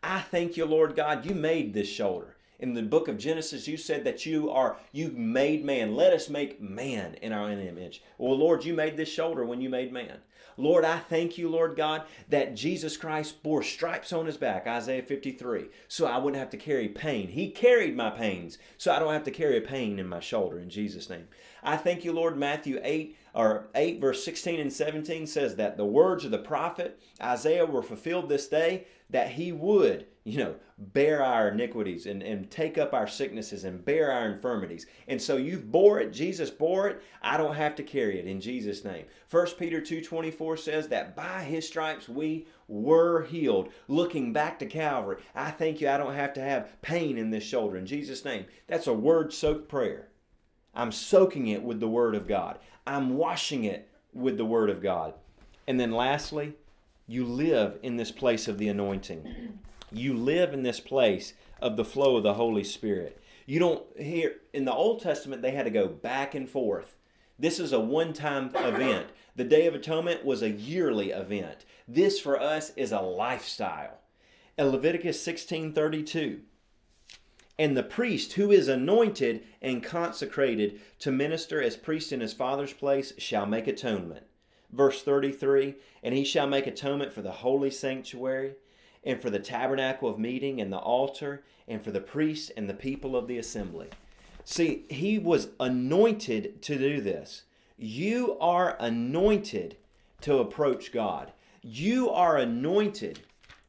I thank you, Lord God, you made this shoulder in the book of Genesis, you said that you are, you made man. Let us make man in our image. Well, Lord, you made this shoulder when you made man. Lord, I thank you, Lord God, that Jesus Christ bore stripes on his back, Isaiah 53, so I wouldn't have to carry pain. He carried my pains, so I don't have to carry a pain in my shoulder in Jesus' name. I thank you, Lord, Matthew 8 or 8 verse 16 and 17 says that the words of the prophet Isaiah were fulfilled this day that he would, you know, bear our iniquities and, and take up our sicknesses and bear our infirmities. And so you've bore it, Jesus bore it. I don't have to carry it in Jesus' name. 1 Peter 2.24 says that by his stripes we were healed. Looking back to Calvary, I thank you I don't have to have pain in this shoulder in Jesus' name. That's a word-soaked prayer. I'm soaking it with the Word of God. I'm washing it with the Word of God. And then lastly, you live in this place of the anointing. You live in this place of the flow of the Holy Spirit. You don't hear in the Old Testament they had to go back and forth. This is a one-time event. The Day of Atonement was a yearly event. This for us is a lifestyle. In Leviticus 16:32, and the priest who is anointed and consecrated to minister as priest in his father's place shall make atonement. Verse 33 And he shall make atonement for the holy sanctuary, and for the tabernacle of meeting, and the altar, and for the priests and the people of the assembly. See, he was anointed to do this. You are anointed to approach God. You are anointed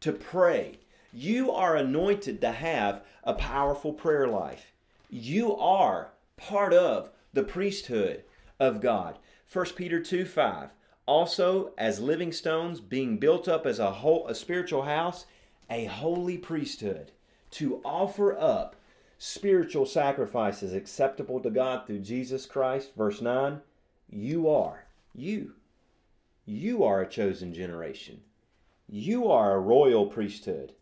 to pray. You are anointed to have a powerful prayer life. You are part of the priesthood of God. 1 Peter 2 5. Also, as living stones, being built up as a whole a spiritual house, a holy priesthood, to offer up spiritual sacrifices acceptable to God through Jesus Christ. Verse 9, you are, you, you are a chosen generation. You are a royal priesthood.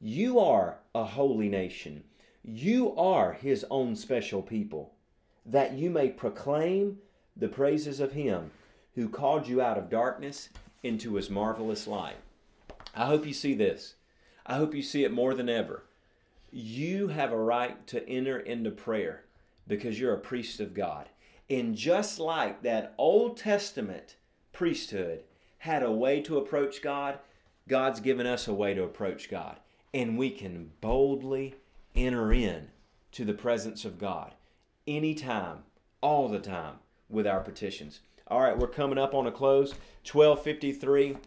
You are a holy nation. You are his own special people, that you may proclaim the praises of him who called you out of darkness into his marvelous light. I hope you see this. I hope you see it more than ever. You have a right to enter into prayer because you're a priest of God. And just like that Old Testament priesthood had a way to approach God, God's given us a way to approach God. And we can boldly enter in to the presence of God anytime, all the time with our petitions. All right, we're coming up on a close. 1253.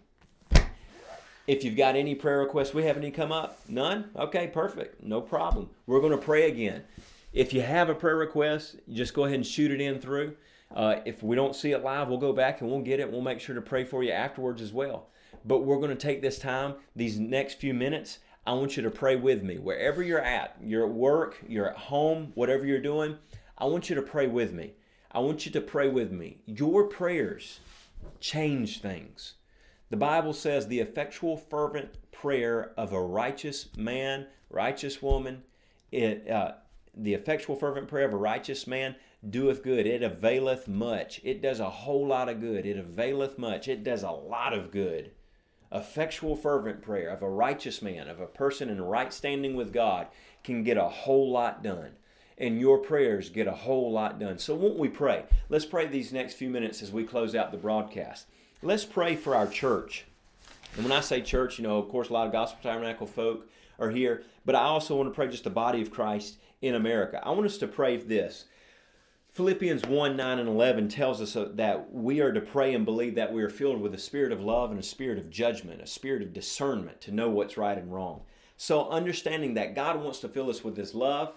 If you've got any prayer requests, we have any come up? None? Okay, perfect. No problem. We're going to pray again. If you have a prayer request, just go ahead and shoot it in through. Uh, if we don't see it live, we'll go back and we'll get it. We'll make sure to pray for you afterwards as well. But we're going to take this time, these next few minutes. I want you to pray with me. Wherever you're at, you're at work, you're at home, whatever you're doing, I want you to pray with me. I want you to pray with me. Your prayers change things. The Bible says the effectual, fervent prayer of a righteous man, righteous woman, it, uh, the effectual, fervent prayer of a righteous man doeth good. It availeth much. It does a whole lot of good. It availeth much. It does a lot of good. Effectual, fervent prayer of a righteous man, of a person in right standing with God, can get a whole lot done and your prayers get a whole lot done. So, won't we pray? Let's pray these next few minutes as we close out the broadcast. Let's pray for our church. And when I say church, you know, of course, a lot of Gospel Tabernacle folk are here, but I also want to pray just the body of Christ in America. I want us to pray this. Philippians 1 9 and 11 tells us uh, that we are to pray and believe that we are filled with a spirit of love and a spirit of judgment, a spirit of discernment to know what's right and wrong. So, understanding that God wants to fill us with His love,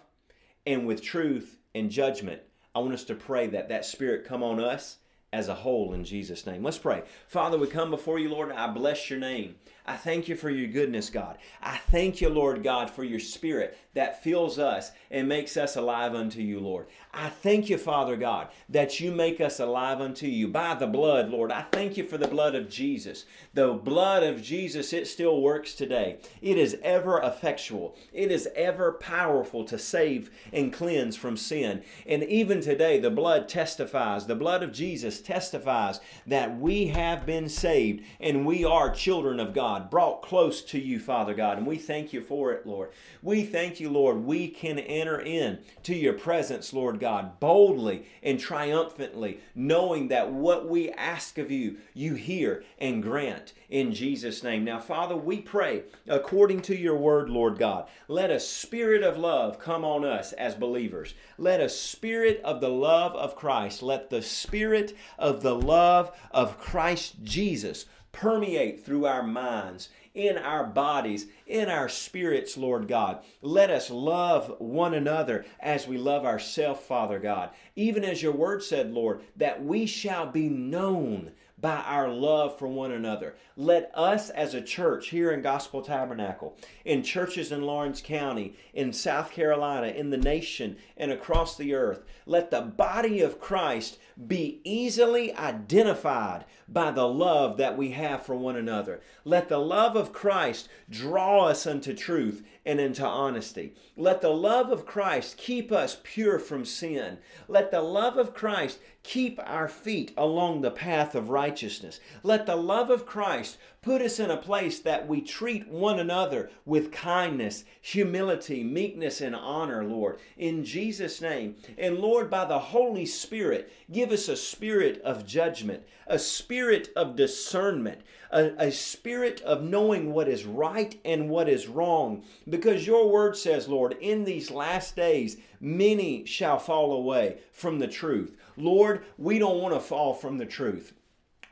and with truth and judgment. I want us to pray that that spirit come on us as a whole in Jesus' name. Let's pray. Father, we come before you, Lord. I bless your name. I thank you for your goodness, God. I thank you, Lord God, for your spirit that fills us and makes us alive unto you, Lord. I thank you, Father God, that you make us alive unto you by the blood, Lord. I thank you for the blood of Jesus. The blood of Jesus, it still works today. It is ever effectual, it is ever powerful to save and cleanse from sin. And even today, the blood testifies, the blood of Jesus testifies that we have been saved and we are children of God. Brought close to you, Father God. And we thank you for it, Lord. We thank you, Lord. We can enter in to your presence, Lord God, boldly and triumphantly, knowing that what we ask of you, you hear and grant in Jesus' name. Now, Father, we pray according to your word, Lord God. Let a spirit of love come on us as believers. Let a spirit of the love of Christ, let the spirit of the love of Christ Jesus permeate through our minds, in our bodies, in our spirits, Lord God. Let us love one another as we love ourselves, Father God. Even as your word said, Lord, that we shall be known by our love for one another. Let us as a church here in Gospel Tabernacle, in churches in Laurens County, in South Carolina, in the nation, and across the earth, let the body of Christ be easily identified by the love that we have for one another. Let the love of Christ draw us unto truth and into honesty. Let the love of Christ keep us pure from sin. Let the love of Christ keep our feet along the path of righteousness. Let the love of Christ put us in a place that we treat one another with kindness, humility, meekness, and honor, Lord, in Jesus' name. And Lord, by the Holy Spirit, give us a spirit of judgment, a spirit of discernment, a, a spirit of knowing what is right and what is wrong. Because your word says, Lord, in these last days, many shall fall away from the truth. Lord, we don't want to fall from the truth.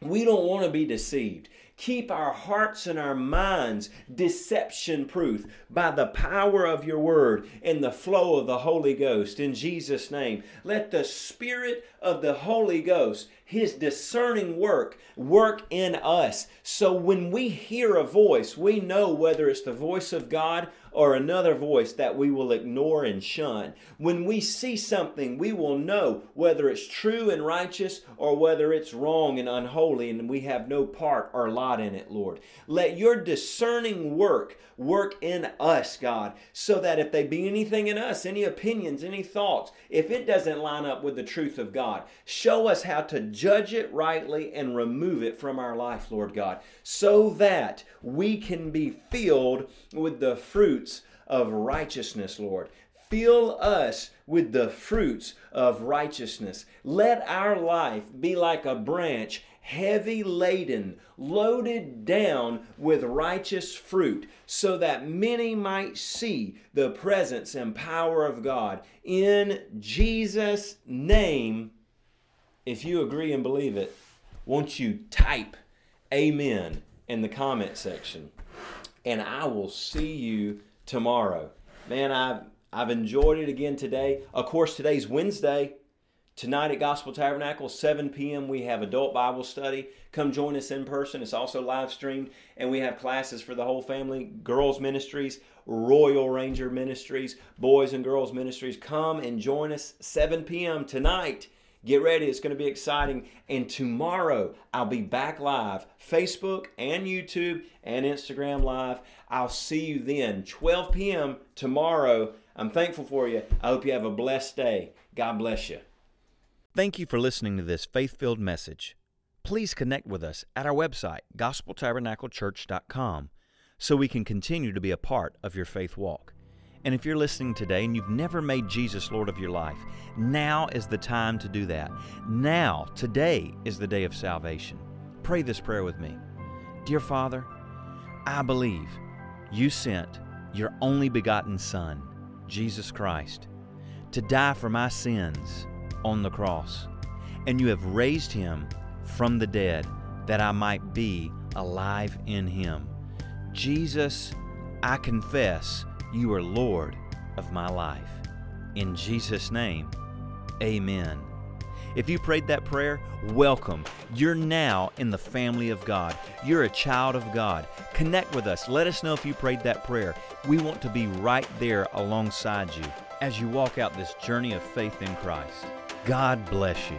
We don't want to be deceived. Keep our hearts and our minds deception proof by the power of your word and the flow of the Holy Ghost. In Jesus' name, let the Spirit of the Holy Ghost his discerning work work in us. So when we hear a voice, we know whether it's the voice of God or another voice that we will ignore and shun. When we see something, we will know whether it's true and righteous or whether it's wrong and unholy and we have no part or lot in it, Lord. Let your discerning work work in us, God, so that if there be anything in us, any opinions, any thoughts, if it doesn't line up with the truth of God, show us how to judge it rightly and remove it from our life, Lord God, so that we can be filled with the fruits of righteousness, Lord. Fill us with the fruits of righteousness. Let our life be like a branch heavy laden, loaded down with righteous fruit, so that many might see the presence and power of God. In Jesus' name, if you agree and believe it, won't you type Amen in the comment section? And I will see you tomorrow. Man, I've, I've enjoyed it again today. Of course, today's Wednesday. Tonight at Gospel Tabernacle, 7 p.m., we have adult Bible study. Come join us in person. It's also live streamed, and we have classes for the whole family girls' ministries, Royal Ranger ministries, boys and girls' ministries. Come and join us 7 p.m. tonight. Get ready, it's going to be exciting. And tomorrow, I'll be back live, Facebook and YouTube and Instagram Live. I'll see you then, 12 p.m. tomorrow. I'm thankful for you. I hope you have a blessed day. God bless you. Thank you for listening to this faith filled message. Please connect with us at our website, gospeltabernaclechurch.com, so we can continue to be a part of your faith walk. And if you're listening today and you've never made Jesus Lord of your life, now is the time to do that. Now, today is the day of salvation. Pray this prayer with me. Dear Father, I believe you sent your only begotten Son, Jesus Christ, to die for my sins on the cross, and you have raised him from the dead that I might be alive in him. Jesus, I confess you are Lord of my life. In Jesus' name, amen. If you prayed that prayer, welcome. You're now in the family of God. You're a child of God. Connect with us. Let us know if you prayed that prayer. We want to be right there alongside you as you walk out this journey of faith in Christ. God bless you.